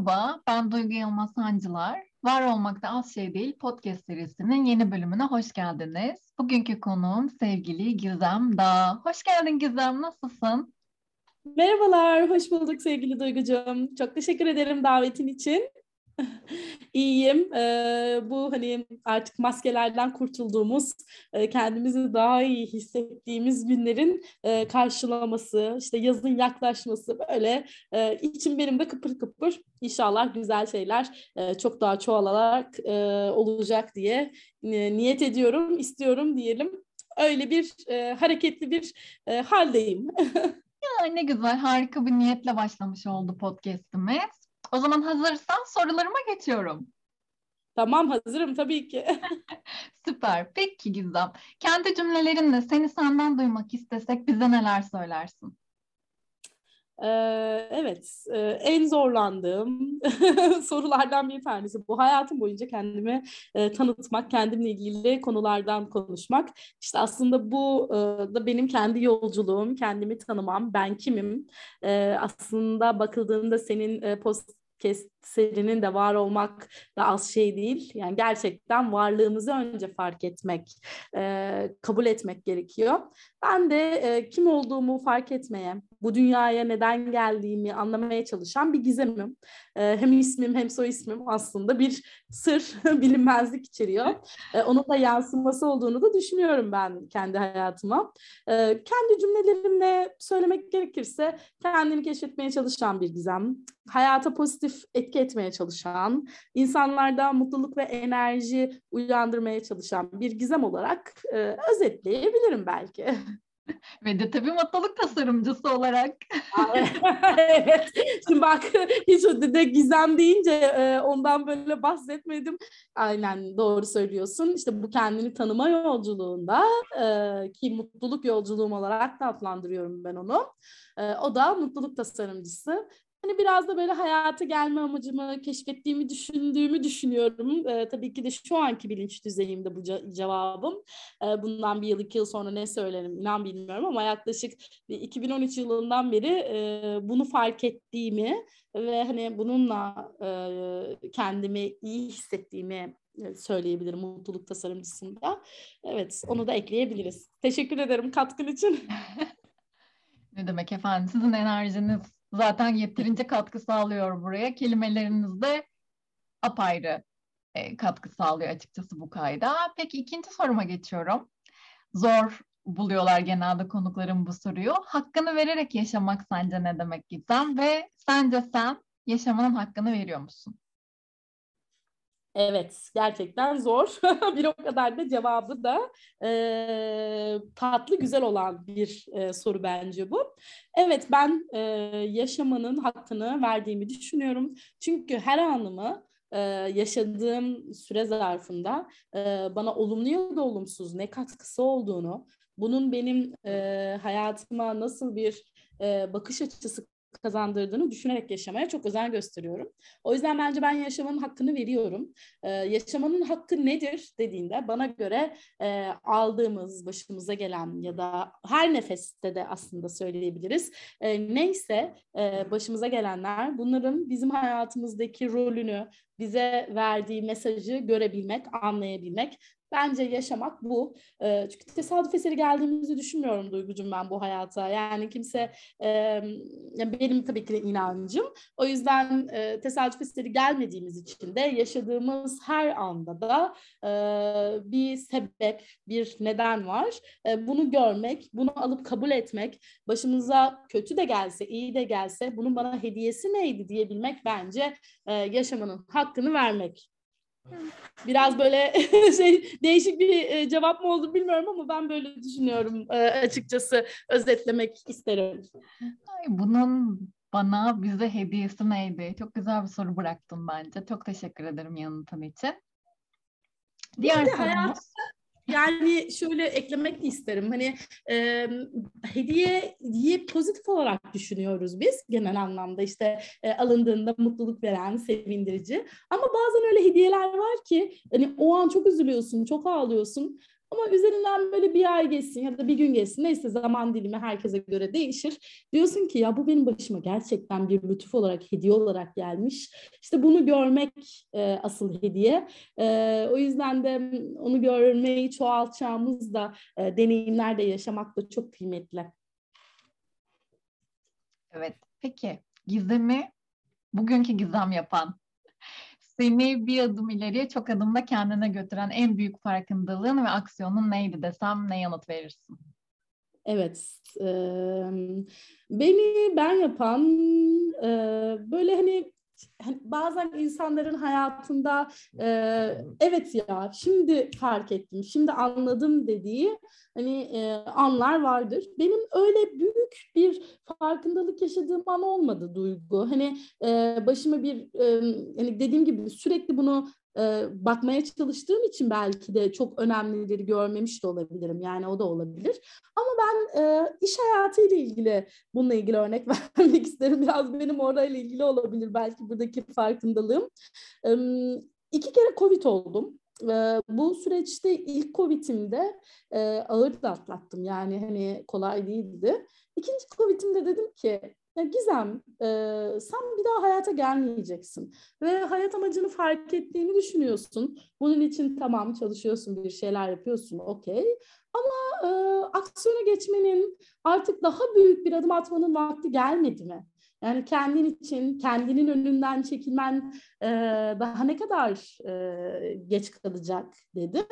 Merhaba, ben Duygu Yılmaz Sancılar. Var Olmakta Az Şey Değil podcast serisinin yeni bölümüne hoş geldiniz. Bugünkü konuğum sevgili Gizem Dağ. Hoş geldin Gizem, nasılsın? Merhabalar, hoş bulduk sevgili Duygucuğum. Çok teşekkür ederim davetin için. İyiyim. Ee, bu hani artık maskelerden kurtulduğumuz, e, kendimizi daha iyi hissettiğimiz günlerin e, karşılaması, işte yazın yaklaşması böyle e, içim benim de kıpır kıpır. İnşallah güzel şeyler e, çok daha çoğalarak e, olacak diye e, niyet ediyorum, istiyorum diyelim. Öyle bir e, hareketli bir e, haldeyim. ya ne güzel, harika bir niyetle başlamış oldu podcast'imiz. O zaman hazırsan sorularıma geçiyorum. Tamam hazırım tabii ki. Süper. Peki Gizem. Kendi cümlelerinle seni senden duymak istesek bize neler söylersin? Ee, evet, e, en zorlandığım sorulardan bir tanesi bu. Hayatım boyunca kendimi e, tanıtmak, kendimle ilgili konulardan konuşmak. İşte aslında bu e, da benim kendi yolculuğum, kendimi tanımam, ben kimim. E, aslında bakıldığında senin e, post que serinin de var olmak da az şey değil. Yani gerçekten varlığımızı önce fark etmek, e, kabul etmek gerekiyor. Ben de e, kim olduğumu fark etmeye, bu dünyaya neden geldiğimi anlamaya çalışan bir gizemim. E, hem ismim hem soy ismim aslında bir sır, bilinmezlik içeriyor. E, onun da yansıması olduğunu da düşünüyorum ben kendi hayatıma. E, kendi cümlelerimle söylemek gerekirse kendini keşfetmeye çalışan bir gizem. Hayata pozitif etki etmeye çalışan, insanlarda mutluluk ve enerji uyandırmaya çalışan bir gizem olarak e, özetleyebilirim belki. Ve de tabii mutluluk tasarımcısı olarak. evet. Şimdi bak hiç o de gizem deyince e, ondan böyle bahsetmedim. Aynen doğru söylüyorsun. İşte bu kendini tanıma yolculuğunda e, ki mutluluk yolculuğum olarak da adlandırıyorum ben onu. E, o da mutluluk tasarımcısı. Hani biraz da böyle hayata gelme amacımı keşfettiğimi düşündüğümü düşünüyorum. Ee, tabii ki de şu anki bilinç düzeyimde bu ce- cevabım. Ee, bundan bir yıl iki yıl sonra ne söylerim inan bilmiyorum ama yaklaşık 2013 yılından beri e, bunu fark ettiğimi ve hani bununla e, kendimi iyi hissettiğimi e, söyleyebilirim mutluluk tasarımcısında. Evet onu da ekleyebiliriz. Teşekkür ederim katkın için. ne demek efendim sizin enerjiniz zaten yeterince katkı sağlıyor buraya. Kelimeleriniz de apayrı e, katkı sağlıyor açıkçası bu kayda. Peki ikinci soruma geçiyorum. Zor buluyorlar genelde konuklarım bu soruyu. Hakkını vererek yaşamak sence ne demek Gizem? Ve sence sen yaşamanın hakkını veriyor musun? Evet, gerçekten zor. bir o kadar da cevabı da e, tatlı, güzel olan bir e, soru bence bu. Evet, ben e, yaşamanın hakkını verdiğimi düşünüyorum. Çünkü her anımı e, yaşadığım süre zarfında e, bana olumlu ya da olumsuz ne katkısı olduğunu, bunun benim e, hayatıma nasıl bir e, bakış açısı kazandırdığını düşünerek yaşamaya çok özen gösteriyorum. O yüzden bence ben yaşamanın hakkını veriyorum. Ee, yaşamanın hakkı nedir dediğinde bana göre e, aldığımız, başımıza gelen ya da her nefeste de aslında söyleyebiliriz. E, neyse e, başımıza gelenler bunların bizim hayatımızdaki rolünü, bize verdiği mesajı görebilmek, anlayabilmek Bence yaşamak bu. E, çünkü tesadüf eseri geldiğimizi düşünmüyorum Duygucum ben bu hayata. Yani kimse e, benim tabii ki de inancım. O yüzden e, tesadüf eseri gelmediğimiz için de yaşadığımız her anda da e, bir sebep, bir neden var. E, bunu görmek, bunu alıp kabul etmek, başımıza kötü de gelse, iyi de gelse bunun bana hediyesi neydi diyebilmek bence e, yaşamanın hakkını vermek. Biraz böyle şey değişik bir cevap mı oldu bilmiyorum ama ben böyle düşünüyorum açıkçası özetlemek isterim. Ay, bunun bana bize hediyesi neydi? Çok güzel bir soru bıraktın bence. Çok teşekkür ederim yanıtın için. Diğer sorumuz. Hayat, yani şöyle eklemek de isterim. Hani e, hediye diye pozitif olarak düşünüyoruz biz genel anlamda işte e, alındığında mutluluk veren, sevindirici. Ama bazen öyle hediyeler var ki hani o an çok üzülüyorsun, çok ağlıyorsun Ama üzerinden böyle bir ay geçsin ya da bir gün geçsin neyse zaman dilimi herkese göre değişir. Diyorsun ki ya bu benim başıma gerçekten bir lütuf olarak hediye olarak gelmiş. İşte bunu görmek e, asıl hediye. E, o yüzden de onu görmeyi çoğaltacağımız da e, deneyimler de yaşamak da çok kıymetli. Evet. Peki Gizem'i bugünkü Gizem yapan seni bir adım ileriye çok adımda kendine götüren en büyük farkındalığın ve aksiyonun neydi desem ne yanıt verirsin? Evet, e, beni ben yapan e, böyle hani hani bazen insanların hayatında e, evet ya şimdi fark ettim, şimdi anladım dediği hani e, anlar vardır. Benim öyle büyük bir farkındalık yaşadığım an olmadı duygu. Hani e, başıma bir e, hani dediğim gibi sürekli bunu e, bakmaya çalıştığım için belki de çok önemlileri görmemiş de olabilirim. Yani o da olabilir. Ama ben e, iş hayatıyla ilgili bununla ilgili örnek vermek isterim. Biraz benim orayla ilgili olabilir belki buradaki farkındalığım. E, iki kere Covid oldum. E, bu süreçte ilk Covid'imde e, ağır da atlattım. Yani hani kolay değildi. İkinci Covid'imde dedim ki ya Gizem, e, sen bir daha hayata gelmeyeceksin ve hayat amacını fark ettiğini düşünüyorsun. Bunun için tamam çalışıyorsun, bir şeyler yapıyorsun, okey. Ama e, aksiyona geçmenin, artık daha büyük bir adım atmanın vakti gelmedi mi? Yani kendin için, kendinin önünden çekilmen e, daha ne kadar e, geç kalacak dedim.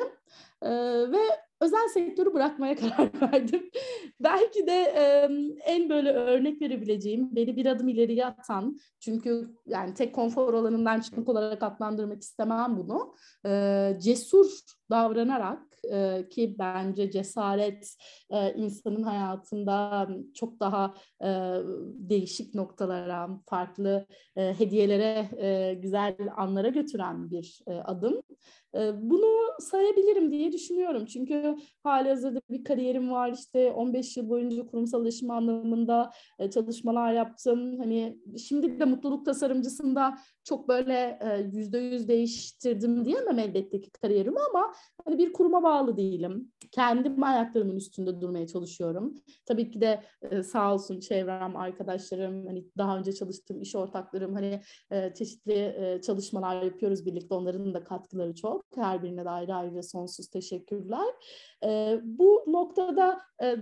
E, ve özel sektörü bırakmaya karar verdim. Belki de e, en böyle örnek verebileceğim, beni bir adım ileriye atan, çünkü yani tek konfor alanından çıkmak olarak adlandırmak istemem bunu, e, cesur davranarak e, ki bence cesaret e, insanın hayatında çok daha e, değişik noktalara, farklı e, hediyelere, e, güzel anlara götüren bir e, adım. Bunu sayabilirim diye düşünüyorum. Çünkü hali hazırda bir kariyerim var. İşte 15 yıl boyunca kurumsal iletişim anlamında çalışmalar yaptım. Hani şimdi de mutluluk tasarımcısında çok böyle yüzde yüz değiştirdim diyemem elbette ki kariyerimi ama hani bir kuruma bağlı değilim. Kendim ayaklarımın üstünde durmaya çalışıyorum. Tabii ki de sağ olsun çevrem, arkadaşlarım, hani daha önce çalıştığım iş ortaklarım hani çeşitli çalışmalar yapıyoruz birlikte. Onların da katkıları çok çok. Her birine de ayrı ayrı sonsuz teşekkürler. E, bu noktada e,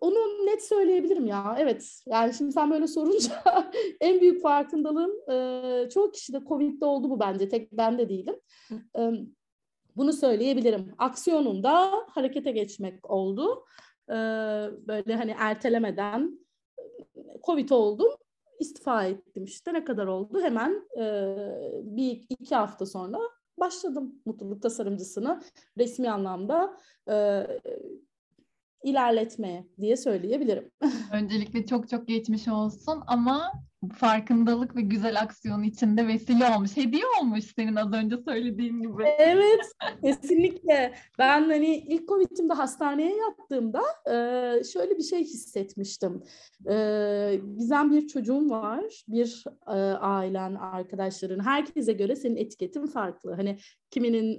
onu net söyleyebilirim ya. Evet. Yani şimdi sen böyle sorunca en büyük farkındalığım e, çoğu kişi de Covid'de oldu bu bence. Tek ben de değilim. E, bunu söyleyebilirim. Aksiyonunda harekete geçmek oldu. E, böyle hani ertelemeden Covid oldum istifa ettim işte ne kadar oldu hemen e, bir iki hafta sonra başladım mutluluk tasarımcısını resmi anlamda e, ilerletmeye diye söyleyebilirim. Öncelikle çok çok geçmiş olsun ama farkındalık ve güzel aksiyon içinde vesile olmuş. Hediye olmuş senin az önce söylediğin gibi. Evet, kesinlikle. Ben hani ilk Covid'imde hastaneye yattığımda şöyle bir şey hissetmiştim. Gizem bir çocuğum var, bir ailen, arkadaşların, herkese göre senin etiketin farklı. Hani kiminin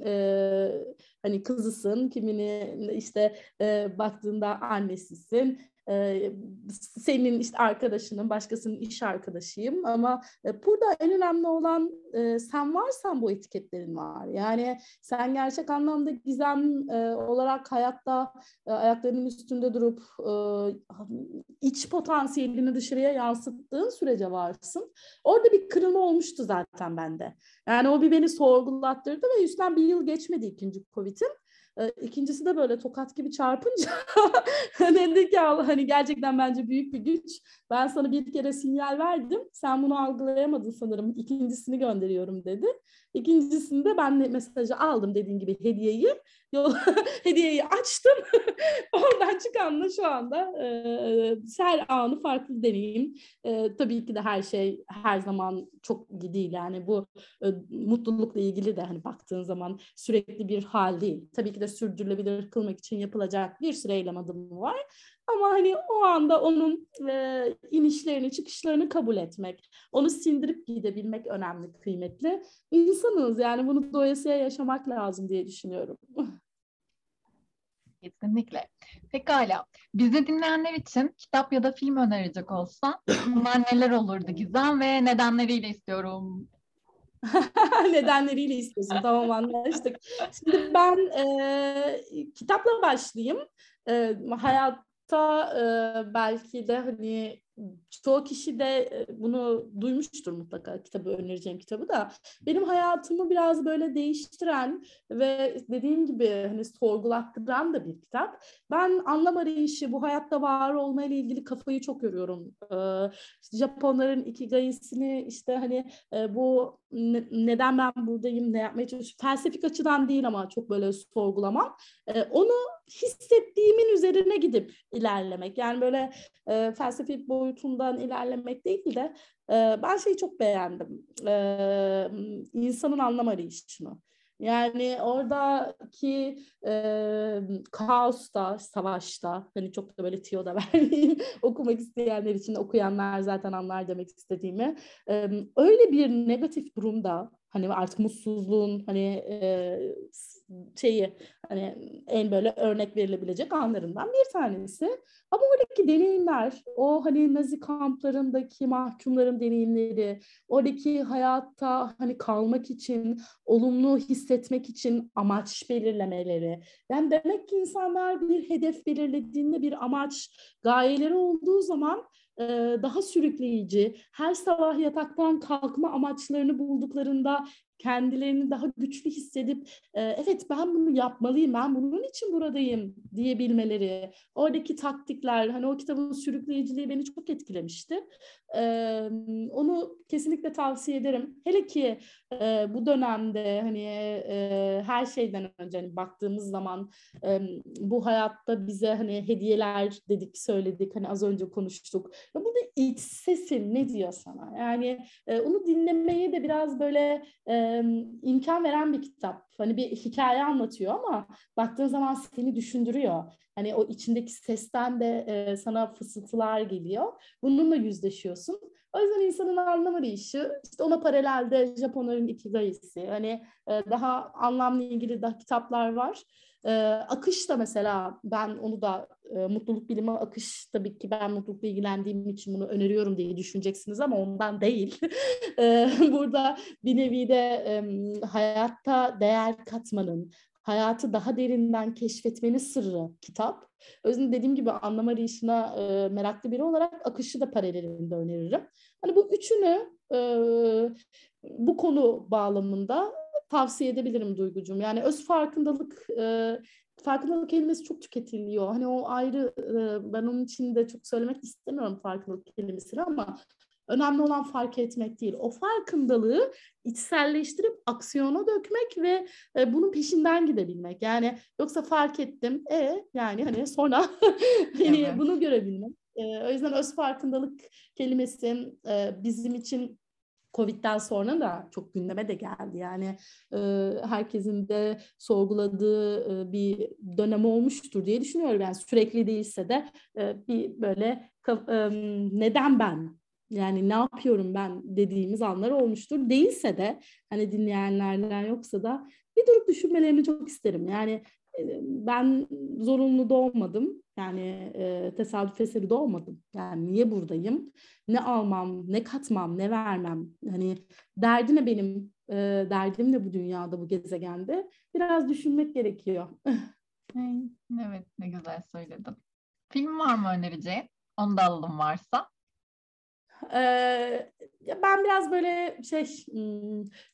hani kızısın, kimini işte baktığında annesisin, senin işte arkadaşının, başkasının iş arkadaşıyım ama burada en önemli olan sen varsan bu etiketlerin var. Yani sen gerçek anlamda gizem olarak hayatta ayaklarının üstünde durup iç potansiyelini dışarıya yansıttığın sürece varsın. Orada bir kırılma olmuştu zaten bende. Yani o bir beni sorgulattırdı ve üstten bir yıl geçmedi ikinci Covid'im. E, ikincisi de böyle tokat gibi çarpınca dedi ki hani gerçekten bence büyük bir güç. Ben sana bir kere sinyal verdim. Sen bunu algılayamadın sanırım. İkincisini gönderiyorum dedi. İkincisinde ben de mesajı aldım dediğin gibi hediyeyi. Hediyeyi açtım. Oradan çıkanla şu anda e, her anı farklı deneyim. E, tabii ki de her şey her zaman çok değil. Yani bu e, mutlulukla ilgili de hani baktığın zaman sürekli bir hal değil. Tabii ki de sürdürülebilir kılmak için yapılacak bir sürü eylem adımı var. Ama hani o anda onun e, inişlerini, çıkışlarını kabul etmek, onu sindirip gidebilmek önemli, kıymetli. İnsanız yani bunu doyasıya yaşamak lazım diye düşünüyorum. Kesinlikle. Pekala. Bizi dinleyenler için kitap ya da film önerecek olsan bunlar neler olurdu Gizem ve nedenleriyle istiyorum. nedenleriyle istiyorsun. Tamam anlaştık. Şimdi ben e, kitapla başlayayım. E, hayatta e, belki de hani çoğu kişi de bunu duymuştur mutlaka kitabı önereceğim kitabı da benim hayatımı biraz böyle değiştiren ve dediğim gibi hani sorgulattıran da bir kitap. Ben anlam arayışı bu hayatta var olma ile ilgili kafayı çok görüyorum. Ee, işte Japonların ikigai'sini işte hani e, bu ne, neden ben buradayım ne yapmaya çalışıyorum felsefik açıdan değil ama çok böyle sorgulamam. E, onu hissettiğimin üzerine gidip ilerlemek. Yani böyle e, felsefi boyutundan ilerlemek değil de e, ben şeyi çok beğendim. E, insanın anlam arayışını. Yani oradaki e, kaosta, savaşta, hani çok da böyle tiyo da vermeyeyim, okumak isteyenler için okuyanlar zaten anlar demek istediğimi. E, öyle bir negatif durumda, hani artık mutsuzluğun hani e, şeyi hani en böyle örnek verilebilecek anlarından bir tanesi. Ama oradaki deneyimler, o hani Nazi kamplarındaki mahkumların deneyimleri, oradaki hayatta hani kalmak için, olumlu hissetmek için amaç belirlemeleri. Yani demek ki insanlar bir hedef belirlediğinde bir amaç, gayeleri olduğu zaman daha sürükleyici, her sabah yataktan kalkma amaçlarını bulduklarında kendilerini daha güçlü hissedip evet ben bunu yapmalıyım, ben bunun için buradayım diyebilmeleri, oradaki taktikler, hani o kitabın sürükleyiciliği beni çok etkilemişti. Onu kesinlikle tavsiye ederim. Hele ki bu dönemde hani her şeyden önce hani baktığımız zaman bu hayatta bize hani hediyeler dedik, söyledik, hani az önce konuştuk. Ya burada iç sesin ne diyor sana? Yani onu dinlemeye de biraz böyle imkan veren bir kitap. Hani bir hikaye anlatıyor ama baktığın zaman seni düşündürüyor. Hani o içindeki sesten de e, sana fısıltılar geliyor. Bununla yüzleşiyorsun. O yüzden insanın anlam arayışı, işte ona paralelde Japonların ikigai'si, hani e, daha anlamla ilgili daha kitaplar var. E, akış da mesela ben onu da e, mutluluk bilimi akış tabii ki ben mutlulukla ilgilendiğim için bunu öneriyorum diye düşüneceksiniz ama ondan değil. e, burada bir nevi de e, hayatta değer katmanın, hayatı daha derinden keşfetmenin sırrı kitap. Yüzden dediğim gibi anlam arayışına e, meraklı biri olarak akışı da paralelinde öneririm. Hani bu üçünü e, bu konu bağlamında tavsiye edebilirim Duygucuğum. Yani öz farkındalık e, farkındalık kelimesi çok tüketiliyor. Hani o ayrı e, ben onun için de çok söylemek istemiyorum farkındalık kelimesini ama önemli olan fark etmek değil. O farkındalığı içselleştirip aksiyona dökmek ve e, bunun peşinden gidebilmek. Yani yoksa fark ettim e yani hani sonra hani evet. bunu görebilmek. E, o yüzden öz farkındalık kelimesi e, bizim için Covid'den sonra da çok gündeme de geldi. Yani e, herkesin de sorguladığı e, bir dönem olmuştur diye düşünüyorum. Yani sürekli değilse de e, bir böyle e, neden ben? Yani ne yapıyorum ben dediğimiz anlar olmuştur. Değilse de hani dinleyenlerden yoksa da bir durup düşünmelerini çok isterim. Yani ben zorunlu doğmadım. Yani e, tesadüf eseri doğmadım. Yani niye buradayım? Ne almam, ne katmam, ne vermem? Hani derdi ne benim? E, derdim ne bu dünyada, bu gezegende? Biraz düşünmek gerekiyor. evet, ne güzel söyledin. Film var mı önereceğin? Onu da alalım varsa. Ee, ben biraz böyle şey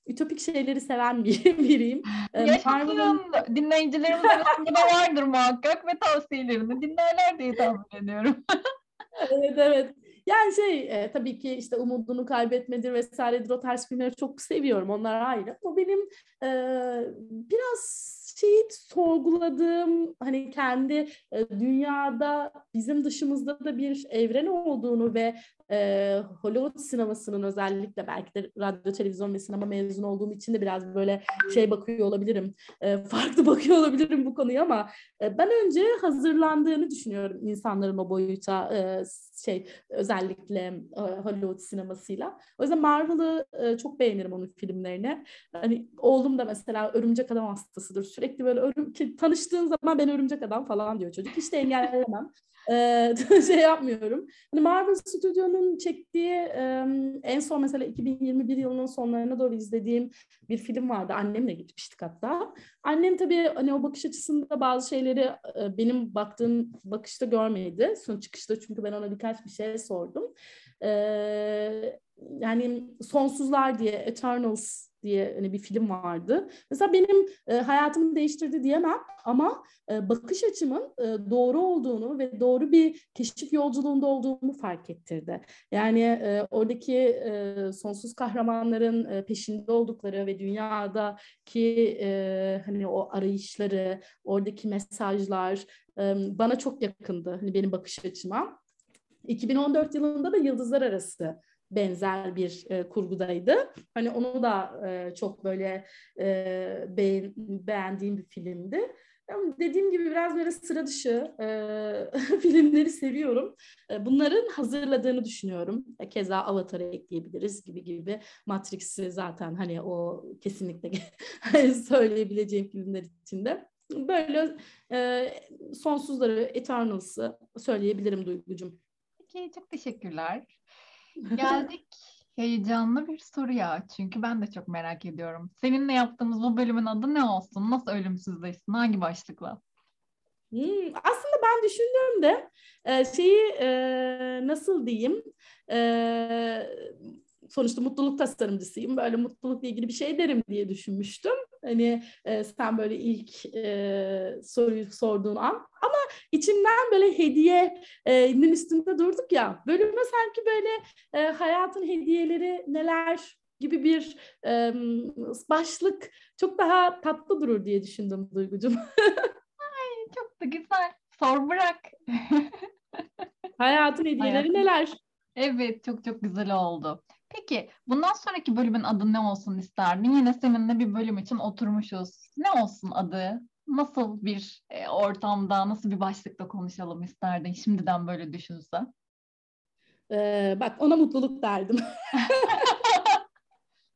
ütopik şeyleri seven bir biriyim. Yaşasın dinleyicilerimiz arasında da vardır muhakkak ve tavsiyelerini dinlerler diye tahmin ediyorum. evet evet. Yani şey e, tabii ki işte umudunu kaybetmedir vesairedir o tarz filmleri çok seviyorum onlar ayrı. Bu benim e, biraz şeyi sorguladığım hani kendi e, dünyada bizim dışımızda da bir evren olduğunu ve e, Hollywood sinemasının özellikle belki de radyo, televizyon ve sinema mezun olduğum için de biraz böyle şey bakıyor olabilirim. E, farklı bakıyor olabilirim bu konuya ama e, ben önce hazırlandığını düşünüyorum insanların o boyuta e, şey özellikle e, Hollywood sinemasıyla. O yüzden Marvel'ı e, çok beğenirim onun filmlerini. Hani oğlum da mesela Örümcek Adam hastasıdır. Sürekli böyle örüm tanıştığın zaman ben Örümcek Adam falan diyor çocuk. Hiç de engellemem. Ee, şey yapmıyorum. Hani Marvel Stüdyo'nun çektiği e, en son mesela 2021 yılının sonlarına doğru izlediğim bir film vardı. Annemle gitmiştik hatta. Annem tabii hani o bakış açısında bazı şeyleri e, benim baktığım bakışta görmedi. Son çıkışta çünkü ben ona birkaç bir şey sordum. Ee, yani Sonsuzlar diye Eternals diye hani bir film vardı. Mesela benim e, hayatımı değiştirdi diyemem ama e, bakış açımın e, doğru olduğunu ve doğru bir keşif yolculuğunda olduğumu fark ettirdi. Yani e, oradaki e, sonsuz kahramanların e, peşinde oldukları ve dünyadaki e, hani o arayışları, oradaki mesajlar e, bana çok yakındı. Hani benim bakış açıma. 2014 yılında da Yıldızlar Arası benzer bir e, kurgudaydı. Hani onu da e, çok böyle e, beğen, beğendiğim bir filmdi. Ama dediğim gibi biraz böyle sıra dışı e, filmleri seviyorum. E, bunların hazırladığını düşünüyorum. E, keza Avatar'ı ekleyebiliriz gibi gibi. Matrix'i zaten hani o kesinlikle söyleyebileceğim filmler içinde. Böyle e, sonsuzları, Eternals'ı söyleyebilirim Duygucum. Peki çok teşekkürler. Geldik heyecanlı bir soruya. Çünkü ben de çok merak ediyorum. Seninle yaptığımız bu bölümün adı ne olsun? Nasıl ölümsüzleşsin? Hangi başlıkla? Hmm, aslında ben düşündüğümde e, şeyi e, nasıl diyeyim e, sonuçta mutluluk tasarımcısıyım. Böyle mutlulukla ilgili bir şey derim diye düşünmüştüm. Hani e, sen böyle ilk e, soruyu sorduğun an. Ama içimden böyle hediyenin üstünde durduk ya. Bölüme sanki böyle e, hayatın hediyeleri neler gibi bir e, başlık çok daha tatlı durur diye düşündüm Duygucuğum. Ay çok da güzel. Sor bırak. Hayatın hediyeleri Hayatın. neler? Evet çok çok güzel oldu. Peki bundan sonraki bölümün adı ne olsun isterdin? Yine seninle bir bölüm için oturmuşuz. Ne olsun adı? Nasıl bir e, ortamda, nasıl bir başlıkta konuşalım isterdin şimdiden böyle düşünsen? Ee, bak ona mutluluk derdim.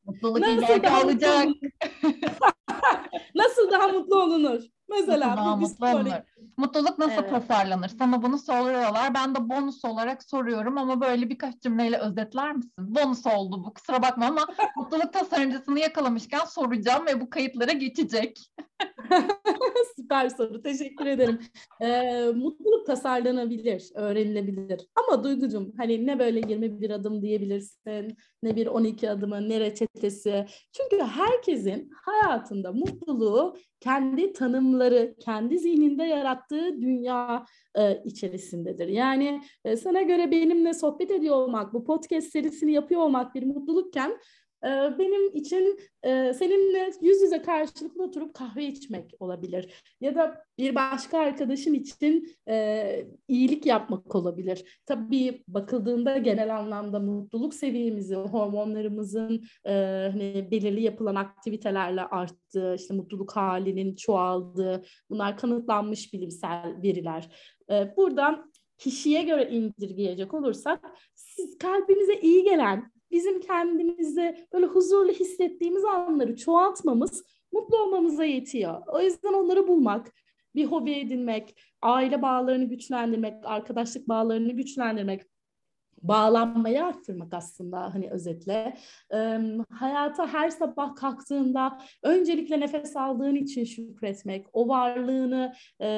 mutluluk ileride olacak. Nasıl daha mutlu olunur? Mesela mutlu olunur? Mutluluk nasıl evet. tasarlanır? Sana bunu soruyorlar. Ben de bonus olarak soruyorum ama böyle birkaç cümleyle özetler misin? Bonus oldu bu. Kusura bakma ama mutluluk tasarımcısını yakalamışken soracağım ve bu kayıtlara geçecek. Süper soru. Teşekkür ederim. Ee, mutluluk tasarlanabilir, öğrenilebilir. Ama Duygucum hani ne böyle 21 adım diyebilirsin, ne bir 12 adımı, ne reçetesi. Çünkü herkesin hayatında mutluluğu kendi tanımları, kendi zihninde yarattığı dünya e, içerisindedir. Yani e, sana göre benimle sohbet ediyor olmak, bu podcast serisini yapıyor olmak bir mutlulukken benim için e, seninle yüz yüze karşılıklı oturup kahve içmek olabilir. Ya da bir başka arkadaşın için e, iyilik yapmak olabilir. Tabii bakıldığında genel anlamda mutluluk seviyemizi, hormonlarımızın e, hani belirli yapılan aktivitelerle arttığı, işte mutluluk halinin çoğaldığı, bunlar kanıtlanmış bilimsel veriler. Buradan kişiye göre indirgeyecek olursak siz kalbinize iyi gelen bizim kendimizi böyle huzurlu hissettiğimiz anları çoğaltmamız mutlu olmamıza yetiyor. O yüzden onları bulmak, bir hobi edinmek, aile bağlarını güçlendirmek, arkadaşlık bağlarını güçlendirmek, bağlanmayı arttırmak aslında hani özetle. Ee, hayata her sabah kalktığında öncelikle nefes aldığın için şükretmek, o varlığını e,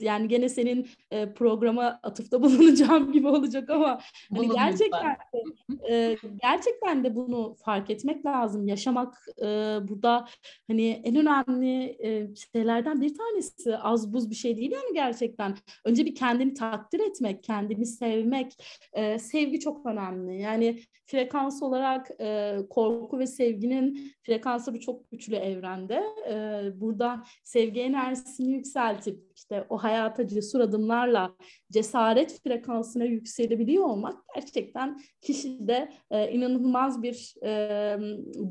yani gene senin e, programa atıfta bulunacağım gibi olacak ama hani gerçekten de, e, gerçekten de bunu fark etmek lazım. Yaşamak e, burada hani en önemli e, şeylerden bir tanesi az buz bir şey değil yani gerçekten. Önce bir kendini takdir etmek, kendini sevmek, e, sevgi çok önemli. Yani frekans olarak e, korku ve sevginin frekansları çok güçlü evrende. E, burada sevgi enerjisini yükseltip işte o hayata cesur adımlarla cesaret frekansına yükselebiliyor olmak gerçekten kişide e, inanılmaz bir e,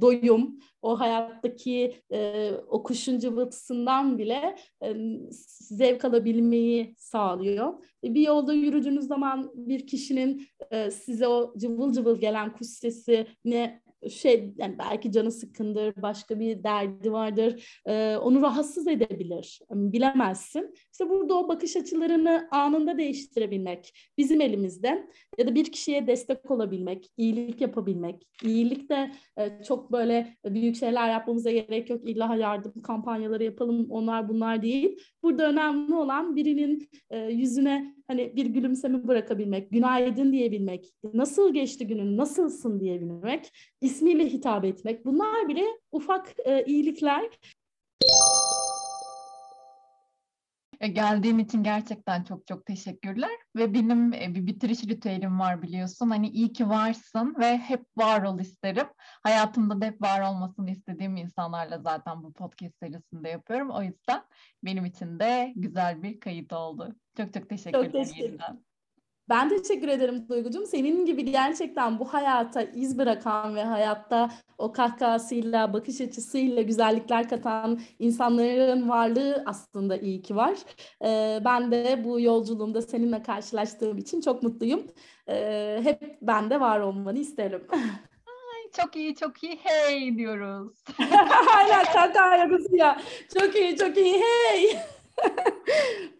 doyum, o hayattaki e, o kuşun cıvıltısından bile e, zevk alabilmeyi sağlıyor. E, bir yolda yürüdüğünüz zaman bir kişinin e, size o cıvıl cıvıl gelen kuş sesi ne şey yani belki canı sıkkındır, başka bir derdi vardır. E, onu rahatsız edebilir. Bilemezsin. İşte burada o bakış açılarını anında değiştirebilmek bizim elimizde. Ya da bir kişiye destek olabilmek, iyilik yapabilmek. İyilik de e, çok böyle büyük şeyler yapmamıza gerek yok. İlla yardım kampanyaları yapalım onlar bunlar değil. Burada önemli olan birinin e, yüzüne hani bir gülümseme bırakabilmek, günaydın diyebilmek, nasıl geçti günün, nasılsın diyebilmek, ismiyle hitap etmek. Bunlar bile ufak e, iyilikler. E, geldiğin için gerçekten çok çok teşekkürler. Ve benim e, bir bitiriş ritüelim var biliyorsun. Hani iyi ki varsın ve hep var ol isterim. Hayatımda da hep var olmasını istediğim insanlarla zaten bu podcast serisinde yapıyorum. O yüzden benim için de güzel bir kayıt oldu. Çok çok teşekkür ederim. Ben teşekkür ederim Duygucuğum. Senin gibi gerçekten bu hayata iz bırakan ve hayatta o kahkahasıyla, bakış açısıyla güzellikler katan insanların varlığı aslında iyi ki var. Ee, ben de bu yolculuğumda seninle karşılaştığım için çok mutluyum. Ee, hep ben de var olmanı isterim. Ay, çok iyi, çok iyi. Hey diyoruz. Aynen kahkaha ya. Çok iyi, çok iyi. Hey.